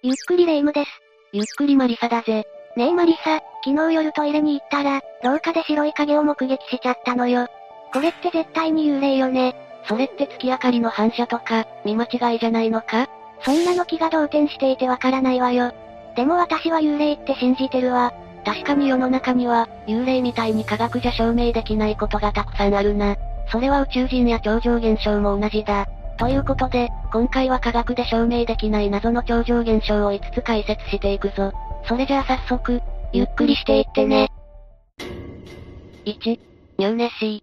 ゆっくりレ夢ムです。ゆっくりマリサだぜ。ねえマリサ、昨日夜トイレに行ったら、廊下で白い影を目撃しちゃったのよ。これって絶対に幽霊よね。それって月明かりの反射とか、見間違いじゃないのか？そんなの気が動転していてわからないわよ。でも私は幽霊って信じてるわ。確かに世の中には、幽霊みたいに科学じゃ証明できないことがたくさんあるな。それは宇宙人や超常現象も同じだ。ということで、今回は科学で証明できない謎の超常現象を5つ解説していくぞ。それじゃあ早速、ゆっくりしていってね。1、ニューネッシ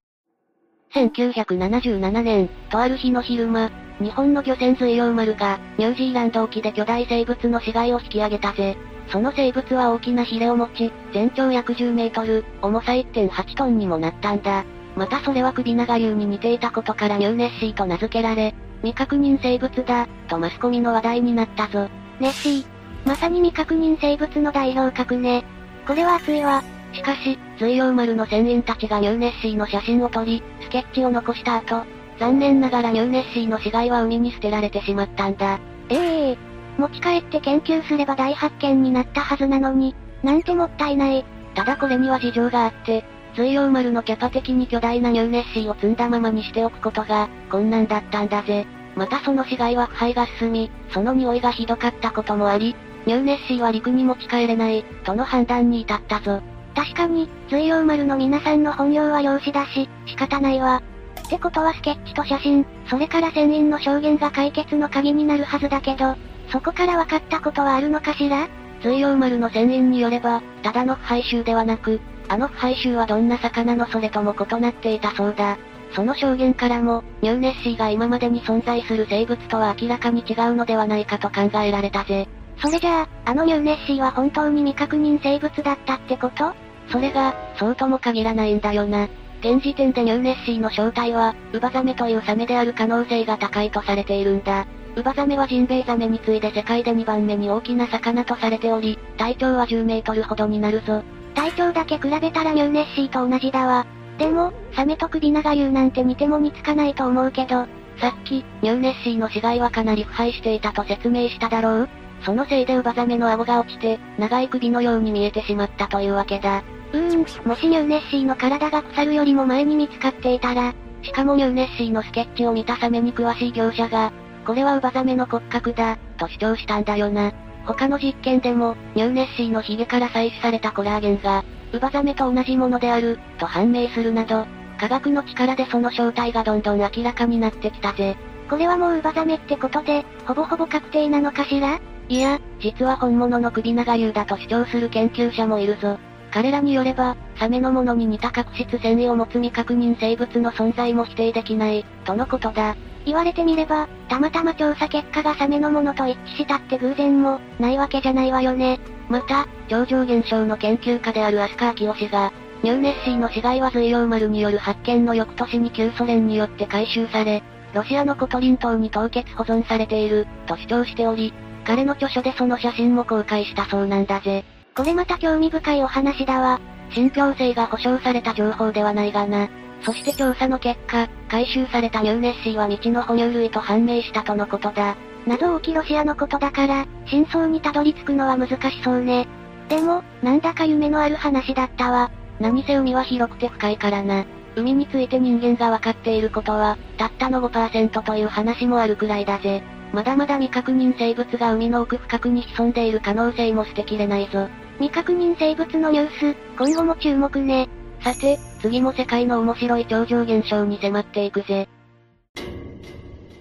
ー。1977年、とある日の昼間、日本の漁船水曜丸が、ニュージーランド沖で巨大生物の死骸を引き上げたぜ。その生物は大きなヒレを持ち、全長約10メートル、重さ1.8トンにもなったんだ。またそれは首長竜に似ていたことからニューネッシーと名付けられ、未確認生物だ、とマスコミの話題になったぞ。ネッシー。まさに未確認生物の代表格ね。これは熱いわ。しかし、水曜丸の船員たちがニューネッシーの写真を撮り、スケッチを残した後、残念ながらニューネッシーの死骸は海に捨てられてしまったんだ。ええー、持ち帰って研究すれば大発見になったはずなのに、なんてもったいない。ただこれには事情があって、水曜丸のキャパ的に巨大なニューネッシーを積んだままにしておくことが、困難だったんだぜ。またその死骸は腐敗が進み、その匂いがひどかったこともあり、ニューネッシーは陸に持ち帰れない、との判断に至ったぞ。確かに、水曜丸の皆さんの本業は漁師だし、仕方ないわ。ってことはスケッチと写真、それから船員の証言が解決の鍵になるはずだけど、そこから分かったことはあるのかしら？水曜丸の船員によれば、ただの腐敗臭ではなく、あの腐敗臭はどんな魚のそれとも異なっていたそうだ。その証言からも、ニューネッシーが今までに存在する生物とは明らかに違うのではないかと考えられたぜ。それじゃあ、あのニューネッシーは本当に未確認生物だったってことそれが、そうとも限らないんだよな。現時点でニューネッシーの正体は、ウバザメというサメである可能性が高いとされているんだ。ウバザメはジンベエザメに次いで世界で2番目に大きな魚とされており、体長は10メートルほどになるぞ。体長だけ比べたらニューネッシーと同じだわ。でも、サメと首長竜なんて似ても似つかないと思うけど、さっき、ニューネッシーの死骸はかなり腐敗していたと説明しただろうそのせいでウバザメの顎が落ちて、長い首のように見えてしまったというわけだ。うーん、もしニューネッシーの体が腐るよりも前に見つかっていたら、しかもニューネッシーのスケッチを見たサメに詳しい業者が、これはウバザメの骨格だ、と主張したんだよな。他の実験でも、ニューネッシーのヒゲから採取されたコラーゲンが、ウバザメと同じものである、と判明するなど、科学の力でその正体がどんどん明らかになってきたぜ。これはもうウバザメってことで、ほぼほぼ確定なのかしら？いや、実は本物の首長竜だと主張する研究者もいるぞ。彼らによれば、サメのものに似た角質繊維を持つ未確認生物の存在も否定できない、とのことだ。言われてみれば、たまたま調査結果がサメのものと一致したって偶然も、ないわけじゃないわよね。また、超常現象の研究家である飛鳥明氏が、ニューネッシーの死骸は瑞洋丸による発見の翌年に旧ソ連によって回収され、ロシアのコトリン島に凍結保存されている、と主張しており、彼の著書でその写真も公開したそうなんだぜ。これまた興味深いお話だわ。信憑性が保証された情報ではないがな。そして調査の結果、回収されたニューネッシーは未知の哺乳類と判明したとのことだ。謎多きロシアのことだから、真相にたどり着くのは難しそうね。でも、なんだか夢のある話だったわ。何せ海は広くて深いからな。海について人間が分かっていることは、たったの5%という話もあるくらいだぜ。まだまだ未確認生物が海の奥深くに潜んでいる可能性も捨てきれないぞ。未確認生物のニュース、今後も注目ね。さて、次も世界の面白い超常現象に迫っていくぜ。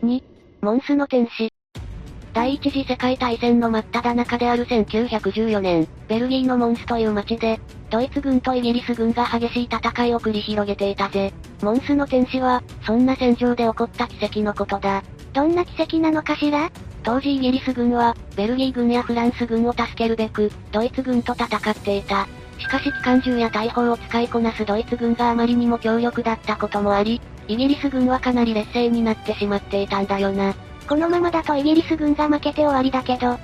2、モンスの天使。第一次世界大戦の真っ只中である1914年、ベルギーのモンスという町で、ドイツ軍とイギリス軍が激しい戦いを繰り広げていたぜ。モンスの天使は、そんな戦場で起こった奇跡のことだ。どんな奇跡なのかしら？当時イギリス軍は、ベルギー軍やフランス軍を助けるべく、ドイツ軍と戦っていた。しかし機関銃や大砲を使いこなすドイツ軍があまりにも強力だったこともあり、イギリス軍はかなり劣勢になってしまっていたんだよな。このままだとイギリス軍が負けて終わりだけど、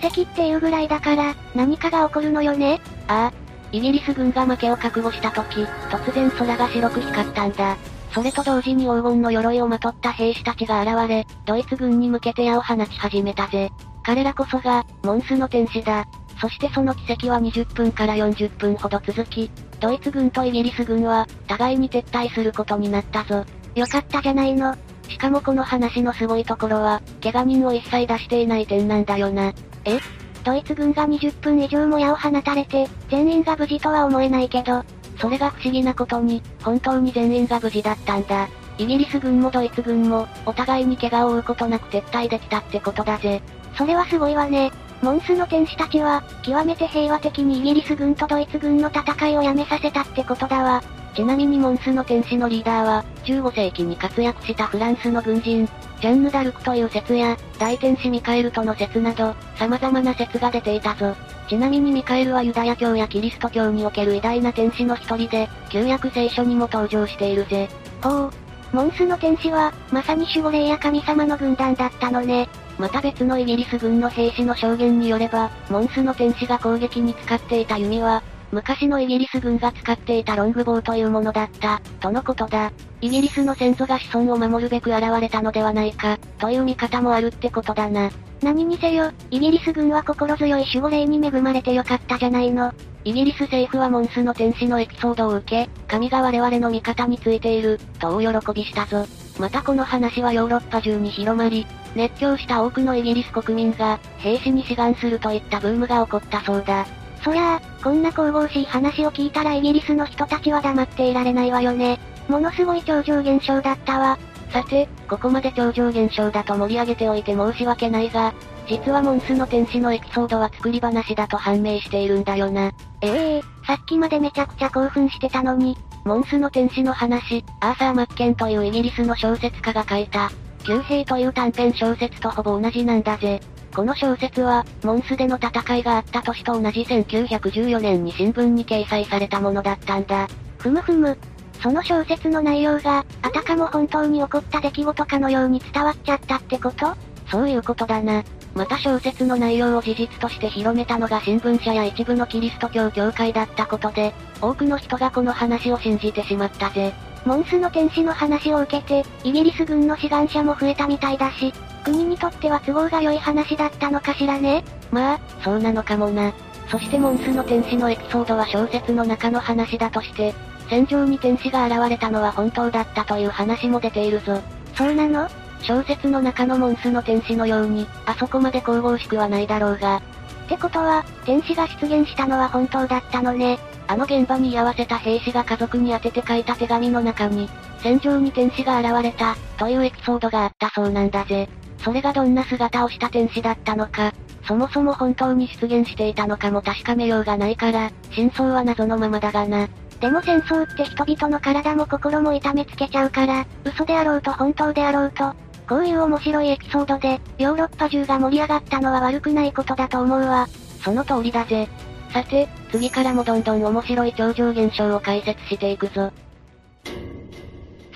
奇跡っていうぐらいだから、何かが起こるのよね？ああ。イギリス軍が負けを覚悟した時、突然空が白く光ったんだ。それと同時に黄金の鎧をまとった兵士たちが現れ、ドイツ軍に向けて矢を放ち始めたぜ。彼らこそが、モンスの天使だ。そしてその奇跡は20分から40分ほど続き、ドイツ軍とイギリス軍は、互いに撤退することになったぞ。よかったじゃないの。しかもこの話のすごいところは、怪我人を一切出していない点なんだよな。え？ドイツ軍が20分以上も矢を放たれて、全員が無事とは思えないけど、それが不思議なことに、本当に全員が無事だったんだ。イギリス軍もドイツ軍も、お互いに怪我を負うことなく撤退できたってことだぜ。それはすごいわね。モンスの天使たちは、極めて平和的にイギリス軍とドイツ軍の戦いをやめさせたってことだわ。ちなみにモンスの天使のリーダーは、15世紀に活躍したフランスの軍人、ジャンヌ・ダルクという説や、大天使ミカエルとの説など、様々な説が出ていたぞ。ちなみにミカエルはユダヤ教やキリスト教における偉大な天使の一人で、旧約聖書にも登場しているぜ。ほう。モンスの天使は、まさに守護霊や神様の軍団だったのね。また別のイギリス軍の兵士の証言によれば、モンスの天使が攻撃に使っていた弓は、昔のイギリス軍が使っていたロングボウというものだった、とのことだ。イギリスの先祖が子孫を守るべく現れたのではないか、という見方もあるってことだな。何にせよ、イギリス軍は心強い守護霊に恵まれてよかったじゃないの。イギリス政府はモンスの天使のエピソードを受け、神が我々の味方についている、と大喜びしたぞ。またこの話はヨーロッパ中に広まり、熱狂した多くのイギリス国民が、兵士に志願するといったブームが起こったそうだ。そりゃあ、こんな神々しい話を聞いたらイギリスの人たちは黙っていられないわよね。ものすごい超常現象だったわ。さて、ここまで超常現象だと盛り上げておいて申し訳ないが、実はモンスの天使のエピソードは作り話だと判明しているんだよな。ええー、さっきまでめちゃくちゃ興奮してたのに、モンスの天使の話、アーサー・マッケンというイギリスの小説家が書いた、旧兵という短編小説とほぼ同じなんだぜ。この小説は、モンスでの戦いがあった年と同じ1914年に新聞に掲載されたものだったんだ。ふむふむ。その小説の内容が、あたかも本当に起こった出来事かのように伝わっちゃったってこと？そういうことだな。また小説の内容を事実として広めたのが新聞社や一部のキリスト教教会だったことで、多くの人がこの話を信じてしまったぜ。モンスの天使の話を受けて、イギリス軍の志願者も増えたみたいだし、国にとっては都合が良い話だったのかしらね？まあ、そうなのかもな。そしてモンスの天使のエピソードは小説の中の話だとして、戦場に天使が現れたのは本当だったという話も出ているぞ。そうなの？小説の中のモンスの天使のように、あそこまで神々しくはないだろうが。ってことは、天使が出現したのは本当だったのね。あの現場に居合わせた兵士が家族に宛てて書いた手紙の中に、戦場に天使が現れた、というエピソードがあったそうなんだぜ。それがどんな姿をした天使だったのか、そもそも本当に出現していたのかも確かめようがないから、真相は謎のままだがな。でも戦争って人々の体も心も痛めつけちゃうから、嘘であろうと本当であろうと、こういう面白いエピソードで、ヨーロッパ中が盛り上がったのは悪くないことだと思うわ。その通りだぜ。さて、次からもどんどん面白い超常現象を解説していくぞ。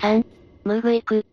3、ムーグイク。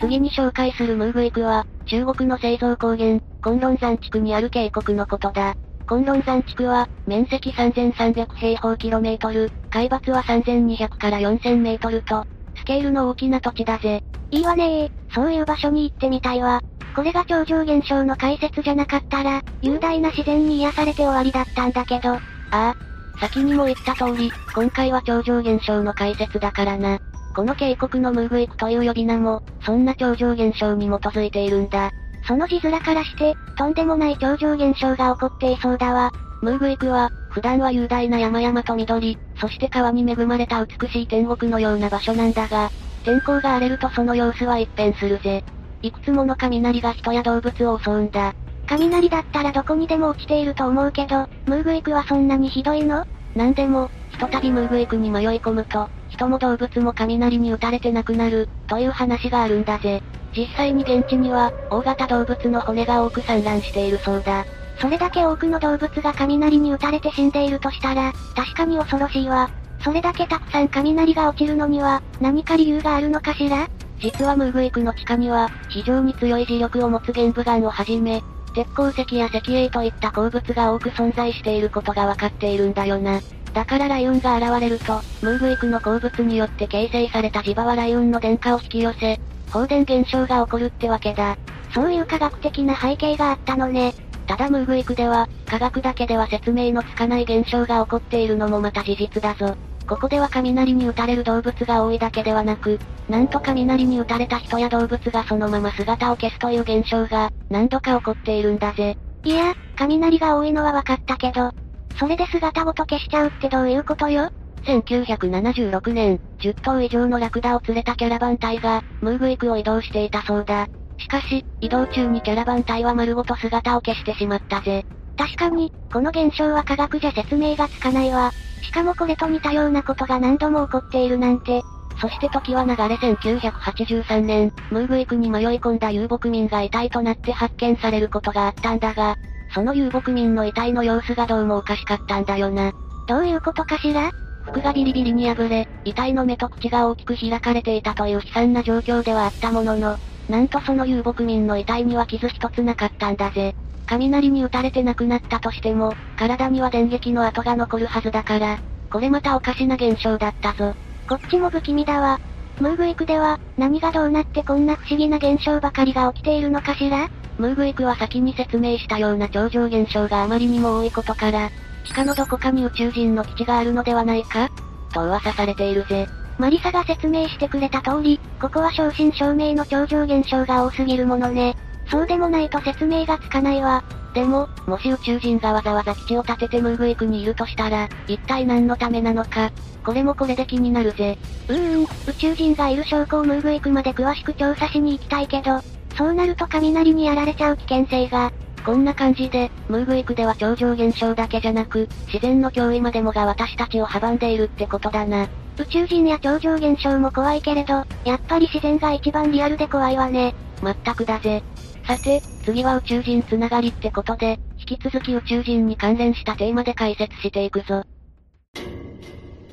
次に紹介するムーグイクは、中国の製造高原、コンロン山地区にある渓谷のことだ。コンロン山地区は、面積3300平方キロメートル、海抜は3200から4000メートルと、スケールの大きな土地だぜ。いいわねー。そういう場所に行ってみたいわ。これが超常現象の解説じゃなかったら、雄大な自然に癒されて終わりだったんだけど。ああ。先にも言った通り、今回は超常現象の解説だからな。この渓谷のムーグイクという呼び名も、そんな超常現象に基づいているんだ。その字面からして、とんでもない超常現象が起こっていそうだわ。ムーグイクは、普段は雄大な山々と緑、そして川に恵まれた美しい天国のような場所なんだが、天候が荒れるとその様子は一変するぜ。いくつもの雷が人や動物を襲うんだ。雷だったらどこにでも落ちていると思うけど、ムーグイクはそんなにひどいの？なんでも、ひとたびムーグイクに迷い込むと、人も動物も雷に打たれて亡くなる、という話があるんだぜ。実際に現地には、大型動物の骨が多く散乱しているそうだ。それだけ多くの動物が雷に打たれて死んでいるとしたら、確かに恐ろしいわ。それだけたくさん雷が落ちるのには、何か理由があるのかしら？実はムーグイクの地下には、非常に強い磁力を持つ玄武岩をはじめ、鉄鉱石や石英といった鉱物が多く存在していることがわかっているんだよな。だから雷雲が現れると、ムーグイクの鉱物によって形成された磁場は雷雲の電荷を引き寄せ、放電現象が起こるってわけだ。そういう科学的な背景があったのね。ただムーグイクでは、科学だけでは説明のつかない現象が起こっているのもまた事実だぞ。ここでは雷に打たれる動物が多いだけではなく、なんと雷に打たれた人や動物がそのまま姿を消すという現象が、何度か起こっているんだぜ。いや、雷が多いのは分かったけど、それで姿ごと消しちゃうってどういうことよ？1976年、10頭以上のラクダを連れたキャラバン隊が、ムーグイクを移動していたそうだ。しかし、移動中にキャラバン隊は丸ごと姿を消してしまったぜ。確かに、この現象は科学じゃ説明がつかないわ。しかもこれと似たようなことが何度も起こっているなんて。そして時は流れ1983年、ムーグイクに迷い込んだ遊牧民が遺体となって発見されることがあったんだが、その遊牧民の遺体の様子がどうもおかしかったんだよな。どういうことかしら？服がビリビリに破れ、遺体の目と口が大きく開かれていたという悲惨な状況ではあったものの、なんとその遊牧民の遺体には傷一つなかったんだぜ。雷に打たれて亡くなったとしても、体には電撃の跡が残るはずだから、これまたおかしな現象だったぞ。こっちも不気味だわ。ムーグイクでは、何がどうなってこんな不思議な現象ばかりが起きているのかしら？ムーグイクは先に説明したような超常現象があまりにも多いことから、地下のどこかに宇宙人の基地があるのではないか？と噂されているぜ。マリサが説明してくれた通り、ここは正真正銘の超常現象が多すぎるものね。そうでもないと説明がつかないわ。でも、もし宇宙人がわざわざ基地を建ててムーグイクにいるとしたら、一体何のためなのか、これもこれで気になるぜ。うーん、宇宙人がいる証拠をムーグイクまで詳しく調査しに行きたいけど、そうなると雷にやられちゃう危険性が。こんな感じで、ムーグイクでは超常現象だけじゃなく、自然の脅威までもが私たちを阻んでいるってことだな。宇宙人や超常現象も怖いけれど、やっぱり自然が一番リアルで怖いわね。まったくだぜ。さて、次は宇宙人つながりってことで、引き続き宇宙人に関連したテーマで解説していくぞ。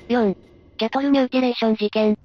4. キャトルミューティレーション事件。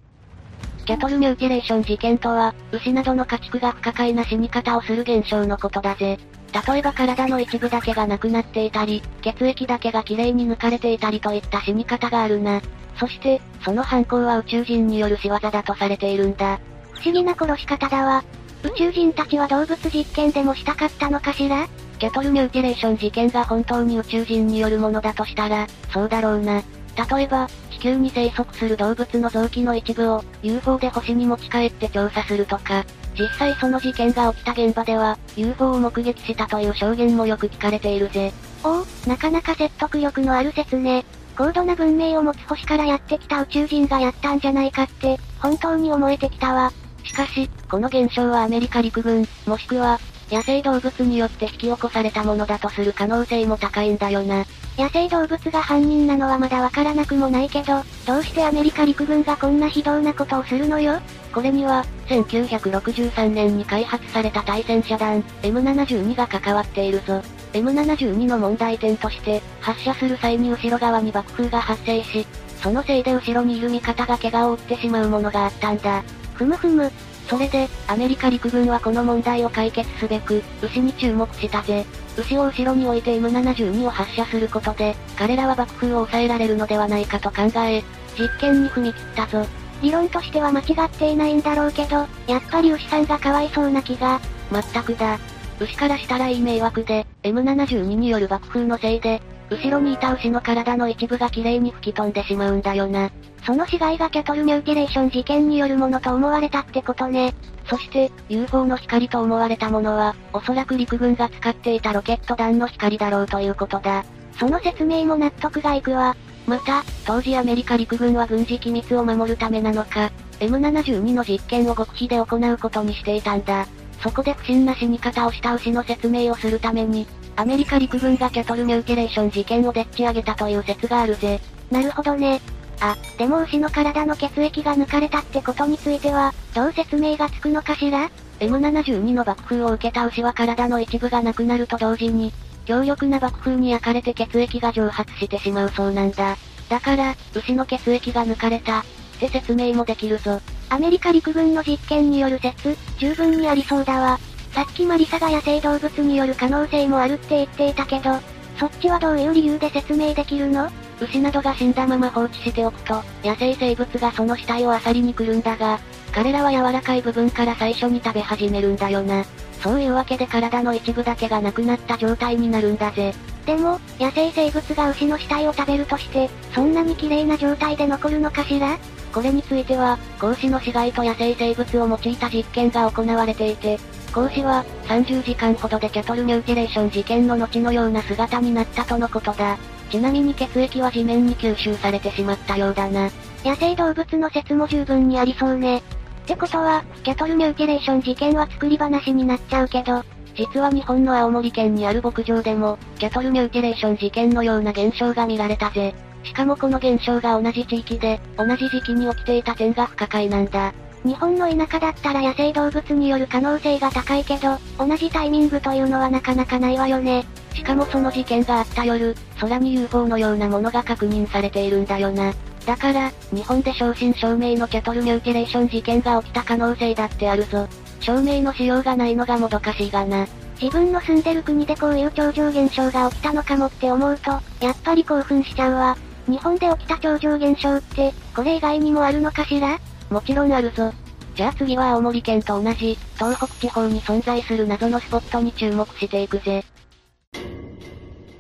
キャトルミューティレーション事件とは、牛などの家畜が不可解な死に方をする現象のことだぜ。例えば体の一部だけがなくなっていたり、血液だけが綺麗に抜かれていたりといった死に方があるな。そして、その犯行は宇宙人による仕業だとされているんだ。不思議な殺し方だわ。宇宙人たちは動物実験でもしたかったのかしら？キャトルミューティレーション事件が本当に宇宙人によるものだとしたら、そうだろうな。例えば、地球に生息する動物の臓器の一部を、UFO で星に持ち帰って調査するとか、実際その事件が起きた現場では、UFO を目撃したという証言もよく聞かれているぜ。おお、なかなか説得力のある説ね。高度な文明を持つ星からやってきた宇宙人がやったんじゃないかって、本当に思えてきたわ。しかし、この現象はアメリカ陸軍、もしくは、野生動物によって引き起こされたものだとする可能性も高いんだよな。野生動物が犯人なのはまだわからなくもないけど、どうしてアメリカ陸軍がこんな非道なことをするのよ？これには、1963年に開発された対戦車弾、M72 が関わっているぞ。M72 の問題点として、発射する際に後ろ側に爆風が発生し、そのせいで後ろにいる味方が怪我を負ってしまうものがあったんだ。ふむふむ。それで、アメリカ陸軍はこの問題を解決すべく、牛に注目したぜ。牛を後ろに置いて M72 を発射することで、彼らは爆風を抑えられるのではないかと考え、実験に踏み切ったぞ。理論としては間違っていないんだろうけど、やっぱり牛さんがかわいそうな気が。まったくだ。牛からしたらいい迷惑で、M72 による爆風のせいで、後ろにいた牛の体の一部が綺麗に吹き飛んでしまうんだよな。その死骸がキャトルミューティレーション事件によるものと思われたってことね。そして、UFO の光と思われたものは、おそらく陸軍が使っていたロケット弾の光だろうということだ。その説明も納得がいくわ。また、当時アメリカ陸軍は軍事機密を守るためなのか、M72 の実験を極秘で行うことにしていたんだ。そこで不審な死に方をした牛の説明をするために、アメリカ陸軍がキャトルミューティレーション事件をでっち上げたという説があるぜ。なるほどね。あ、でも牛の体の血液が抜かれたってことについては、どう説明がつくのかしら ?M72 の爆風を受けた牛は体の一部がなくなると同時に、強力な爆風に焼かれて血液が蒸発してしまうそうなんだ。だから、牛の血液が抜かれた、って説明もできるぞ。アメリカ陸軍の実験による説、十分にありそうだわ。さっきマリサが野生動物による可能性もあるって言っていたけど、そっちはどういう理由で説明できるの？牛などが死んだまま放置しておくと、野生生物がその死体を漁りに来るんだが、彼らは柔らかい部分から最初に食べ始めるんだよな。そういうわけで体の一部だけがなくなった状態になるんだぜ。でも、野生生物が牛の死体を食べるとして、そんなに綺麗な状態で残るのかしら？これについては、講師の死骸と野生生物を用いた実験が行われていて、講師は、30時間ほどでキャトルミューティレーション事件の後のような姿になったとのことだ。ちなみに血液は地面に吸収されてしまったようだな。野生動物の説も十分にありそうね。ってことは、キャトルミューティレーション事件は作り話になっちゃうけど、実は日本の青森県にある牧場でも、キャトルミューティレーション事件のような現象が見られたぜ。しかもこの現象が同じ地域で、同じ時期に起きていた点が不可解なんだ。日本の田舎だったら野生動物による可能性が高いけど、同じタイミングというのはなかなかないわよね。しかもその事件があった夜、空に UFO のようなものが確認されているんだよな。だから、日本で正真正銘のキャトルミューティレーション事件が起きた可能性だってあるぞ。証明のしようがないのがもどかしいがな。自分の住んでる国でこういう超常現象が起きたのかもって思うと、やっぱり興奮しちゃうわ。日本で起きた超常現象って、これ以外にもあるのかしら？もちろんあるぞ。じゃあ次は青森県と同じ、東北地方に存在する謎のスポットに注目していくぜ。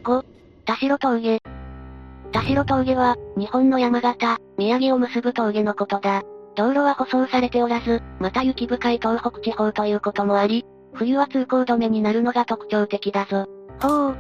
5、田代峠。田代峠は、日本の山形、宮城を結ぶ峠のことだ。道路は舗装されておらず、また雪深い東北地方ということもあり、冬は通行止めになるのが特徴的だぞ。ほう。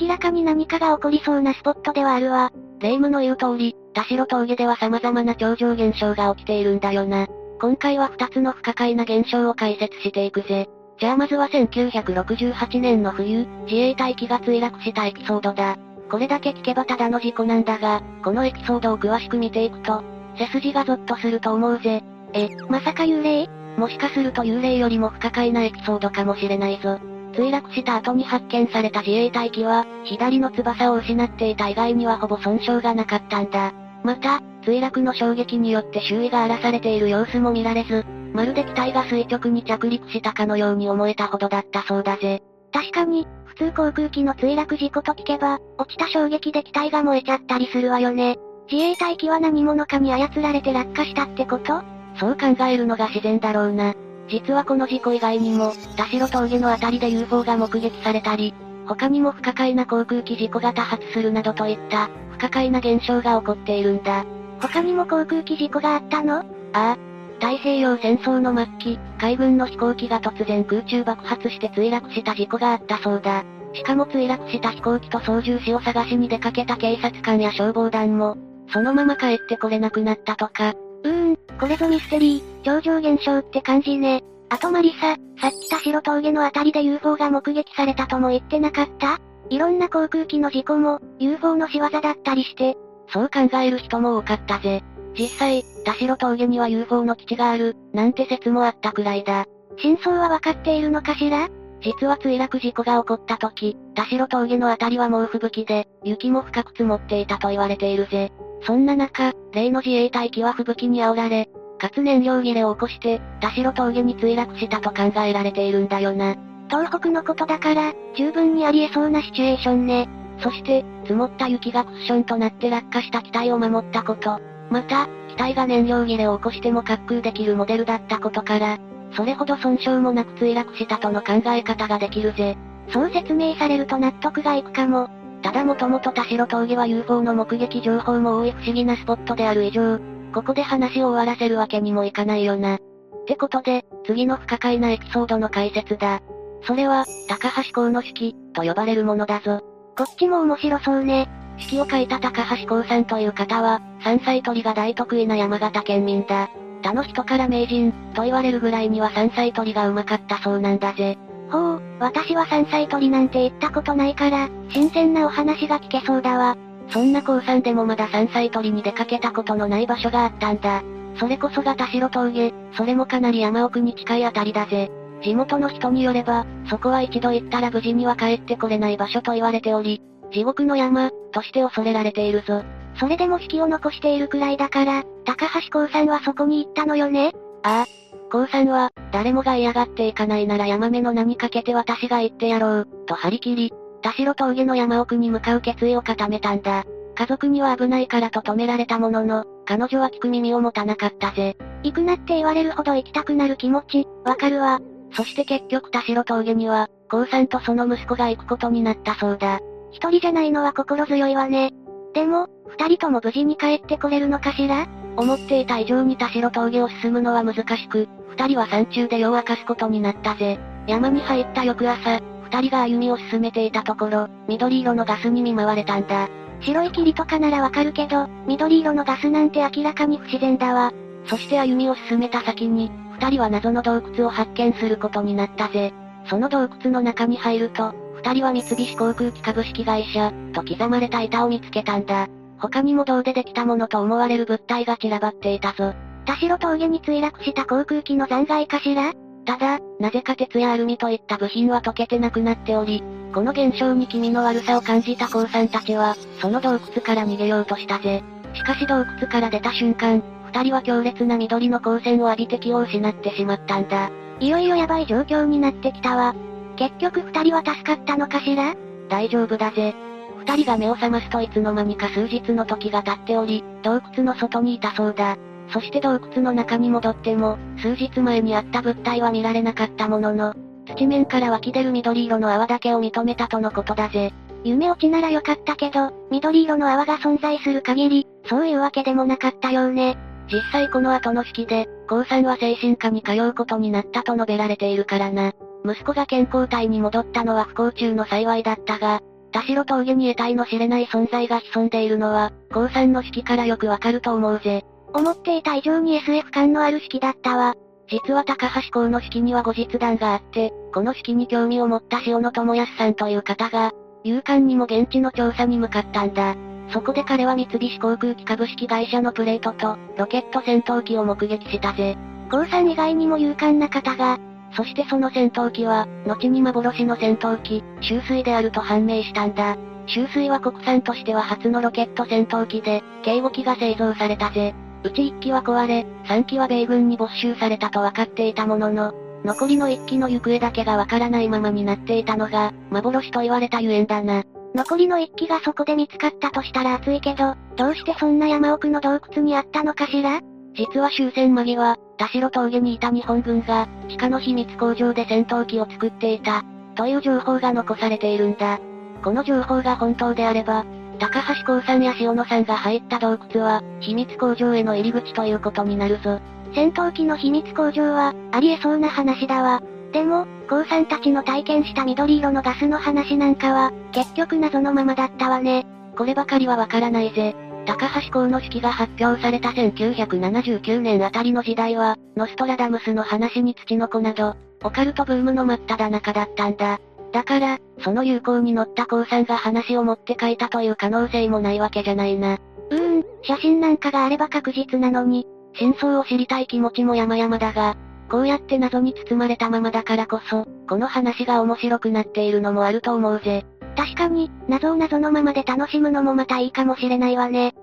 明らかに何かが起こりそうなスポットではあるわ。霊夢の言う通り、田代峠では様々な超常現象が起きているんだよな。今回は2つの不可解な現象を解説していくぜ。じゃあまずは1968年の冬、自衛隊機が墜落したエピソードだ。これだけ聞けばただの事故なんだが、このエピソードを詳しく見ていくと、背筋がゾッとすると思うぜ。え、まさか幽霊？もしかすると幽霊よりも不可解なエピソードかもしれないぞ。墜落した後に発見された自衛隊機は、左の翼を失っていた以外にはほぼ損傷がなかったんだ。また、墜落の衝撃によって周囲が荒らされている様子も見られず、まるで機体が垂直に着陸したかのように思えたほどだったそうだぜ。確かに、普通航空機の墜落事故と聞けば、落ちた衝撃で機体が燃えちゃったりするわよね。自衛隊機は何者かに操られて落下したってこと？そう考えるのが自然だろうな。実はこの事故以外にも、田代峠のあたりで UFO が目撃されたり、他にも不可解な航空機事故が多発するなどといった、不可解な現象が起こっているんだ。他にも航空機事故があったの？ああ。太平洋戦争の末期、海軍の飛行機が突然空中爆発して墜落した事故があったそうだ。しかも墜落した飛行機と操縦士を探しに出かけた警察官や消防団も、そのまま帰ってこれなくなったとか。うーん、これぞミステリー、超常現象って感じね。あとマリサ、さっき田代峠のあたりで UFO が目撃されたとも言ってなかった？いろんな航空機の事故も、UFO の仕業だったりして。そう考える人も多かったぜ。実際、田代峠には UFO の基地がある、なんて説もあったくらいだ。真相はわかっているのかしら？実は墜落事故が起こった時、田代峠のあたりは猛吹雪で、雪も深く積もっていたと言われているぜ。そんな中、例の自衛隊機は吹雪に煽られ、かつ燃料切れを起こして、田代峠に墜落したと考えられているんだよな。東北のことだから、十分にあり得そうなシチュエーションね。そして、積もった雪がクッションとなって落下した機体を守ったこと。また、機体が燃料切れを起こしても滑空できるモデルだったことから、それほど損傷もなく墜落したとの考え方ができるぜ。そう説明されると納得がいくかも。ただもともと田代峠は UFO の目撃情報も多い不思議なスポットである以上、ここで話を終わらせるわけにもいかないよな。ってことで、次の不可解なエピソードの解説だ。それは、高橋光の式、と呼ばれるものだぞ。こっちも面白そうね。式を書いた高橋光さんという方は、山菜採りが大得意な山形県民だ。他の人から名人、と言われるぐらいには山菜採りがう。まかったそう。なんだぜ。ほう、私は山菜採りなんて行ったことないから、新鮮なお話が聞けそう。だわ。そんな高さんでもまだ山菜採りに出かけたことのない場所があったんだ。それこそが田代峠、それもかなり山奥に近いあたりだぜ。地元の人によれば、そこは一度行ったら無事には帰ってこれない場所と言われており、地獄の山、として恐れられているぞ。それでも式を残しているくらいだから、高橋光さんはそこに行ったのよね？ああ。光さんは、誰もが嫌がっていかないなら山目の名にかけて私が行ってやろう、と張り切り、田代峠の山奥に向かう決意を固めたんだ。家族には危ないからと止められたものの、彼女は聞く耳を持たなかったぜ。行くなって言われるほど行きたくなる気持ち、わかるわ。そして結局田代峠には、高さんとその息子が行くことになったそうだ。一人じゃないのは心強いわね。でも、二人とも無事に帰ってこれるのかしら？思っていた以上に田代峠を進むのは難しく、二人は山中で夜を明かすことになったぜ。山に入った翌朝、二人が歩みを進めていたところ、緑色のガスに見舞われたんだ。白い霧とかならわかるけど、緑色のガスなんて明らかに不自然だわ。そして歩みを進めた先に、二人は謎の洞窟を発見することになったぜ。その洞窟の中に入ると、二人は三菱航空機株式会社、と刻まれた板を見つけたんだ。他にも銅でできたものと思われる物体が散らばっていたぞ。田代峠に墜落した航空機の残骸かしら？ただ、なぜか鉄やアルミといった部品は溶けてなくなっており、この現象に気味の悪さを感じた高さんたちは、その洞窟から逃げようとしたぜ。しかし洞窟から出た瞬間、二人は強烈な緑の光線を浴びて気を失ってしまったんだ。いよいよやばい状況になってきたわ。結局二人は助かったのかしら？大丈夫だぜ。二人が目を覚ますといつの間にか数日の時が経っており、洞窟の外にいたそうだ。そして洞窟の中に戻っても、数日前にあった物体は見られなかったものの、土面から湧き出る緑色の泡だけを認めたとのことだぜ。夢落ちならよかったけど、緑色の泡が存在する限り、そういうわけでもなかったようね。実際この後の式で、高さんは精神科に通うことになったと述べられているからな。息子が健康体に戻ったのは不幸中の幸いだったが、田代峠に得体の知れない存在が潜んでいるのは、高さんの式からよくわかると思うぜ。思っていた以上に SF 感のある式だったわ。実は高橋港の式には後日談があって、この式に興味を持った塩野智康さんという方が、勇敢にも現地の調査に向かったんだ。そこで彼は三菱航空機株式会社のプレートと、ロケット戦闘機を目撃したぜ。高さん以外にも勇敢な方が、そしてその戦闘機は、後に幻の戦闘機、周水であると判明したんだ。周水は国産としては初のロケット戦闘機で、警護機が製造されたぜ。うち1機は壊れ、3機は米軍に没収されたと分かっていたものの、残りの1機の行方だけが分からないままになっていたのが、幻と言われたゆえんだな。残りの1機がそこで見つかったとしたら熱いけど、どうしてそんな山奥の洞窟にあったのかしら？実は終戦間際、田代峠にいた日本軍が、地下の秘密工場で戦闘機を作っていた、という情報が残されているんだ。この情報が本当であれば、高橋光さんや塩野さんが入った洞窟は、秘密工場への入り口ということになるぞ。戦闘機の秘密工場は、ありえそうな話だわ。でも、光さんたちの体験した緑色のガスの話なんかは、結局謎のままだったわね。こればかりはわからないぜ。高橋光の式が発表された1979年あたりの時代は、ノストラダムスの話に土の子など、オカルトブームの真っ只中だったんだ。だから、その流行に乗った高さんが話を持って書いたという可能性もないわけじゃないな。うーん、写真なんかがあれば確実なのに、真相を知りたい気持ちも山々だが、こうやって謎に包まれたままだからこそ、この話が面白くなっているのもあると思うぜ。確かに、謎を謎のままで楽しむのもまたいいかもしれないわね。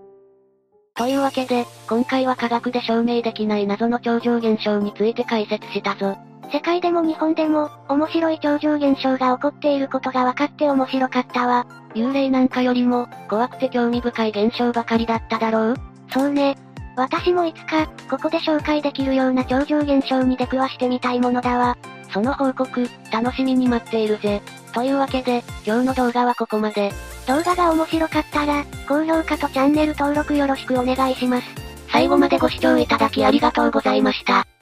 というわけで、今回は科学で証明できない謎の超常現象について解説したぞ。世界でも日本でも、面白い超常現象が起こっていることが分かって面白かったわ。幽霊なんかよりも、怖くて興味深い現象ばかりだっただろう？そうね。私もいつか、ここで紹介できるような超常現象に出くわしてみたいものだわ。その報告、楽しみに待っているぜ。というわけで、今日の動画はここまで。動画が面白かったら、高評価とチャンネル登録よろしくお願いします。最後までご視聴いただきありがとうございました。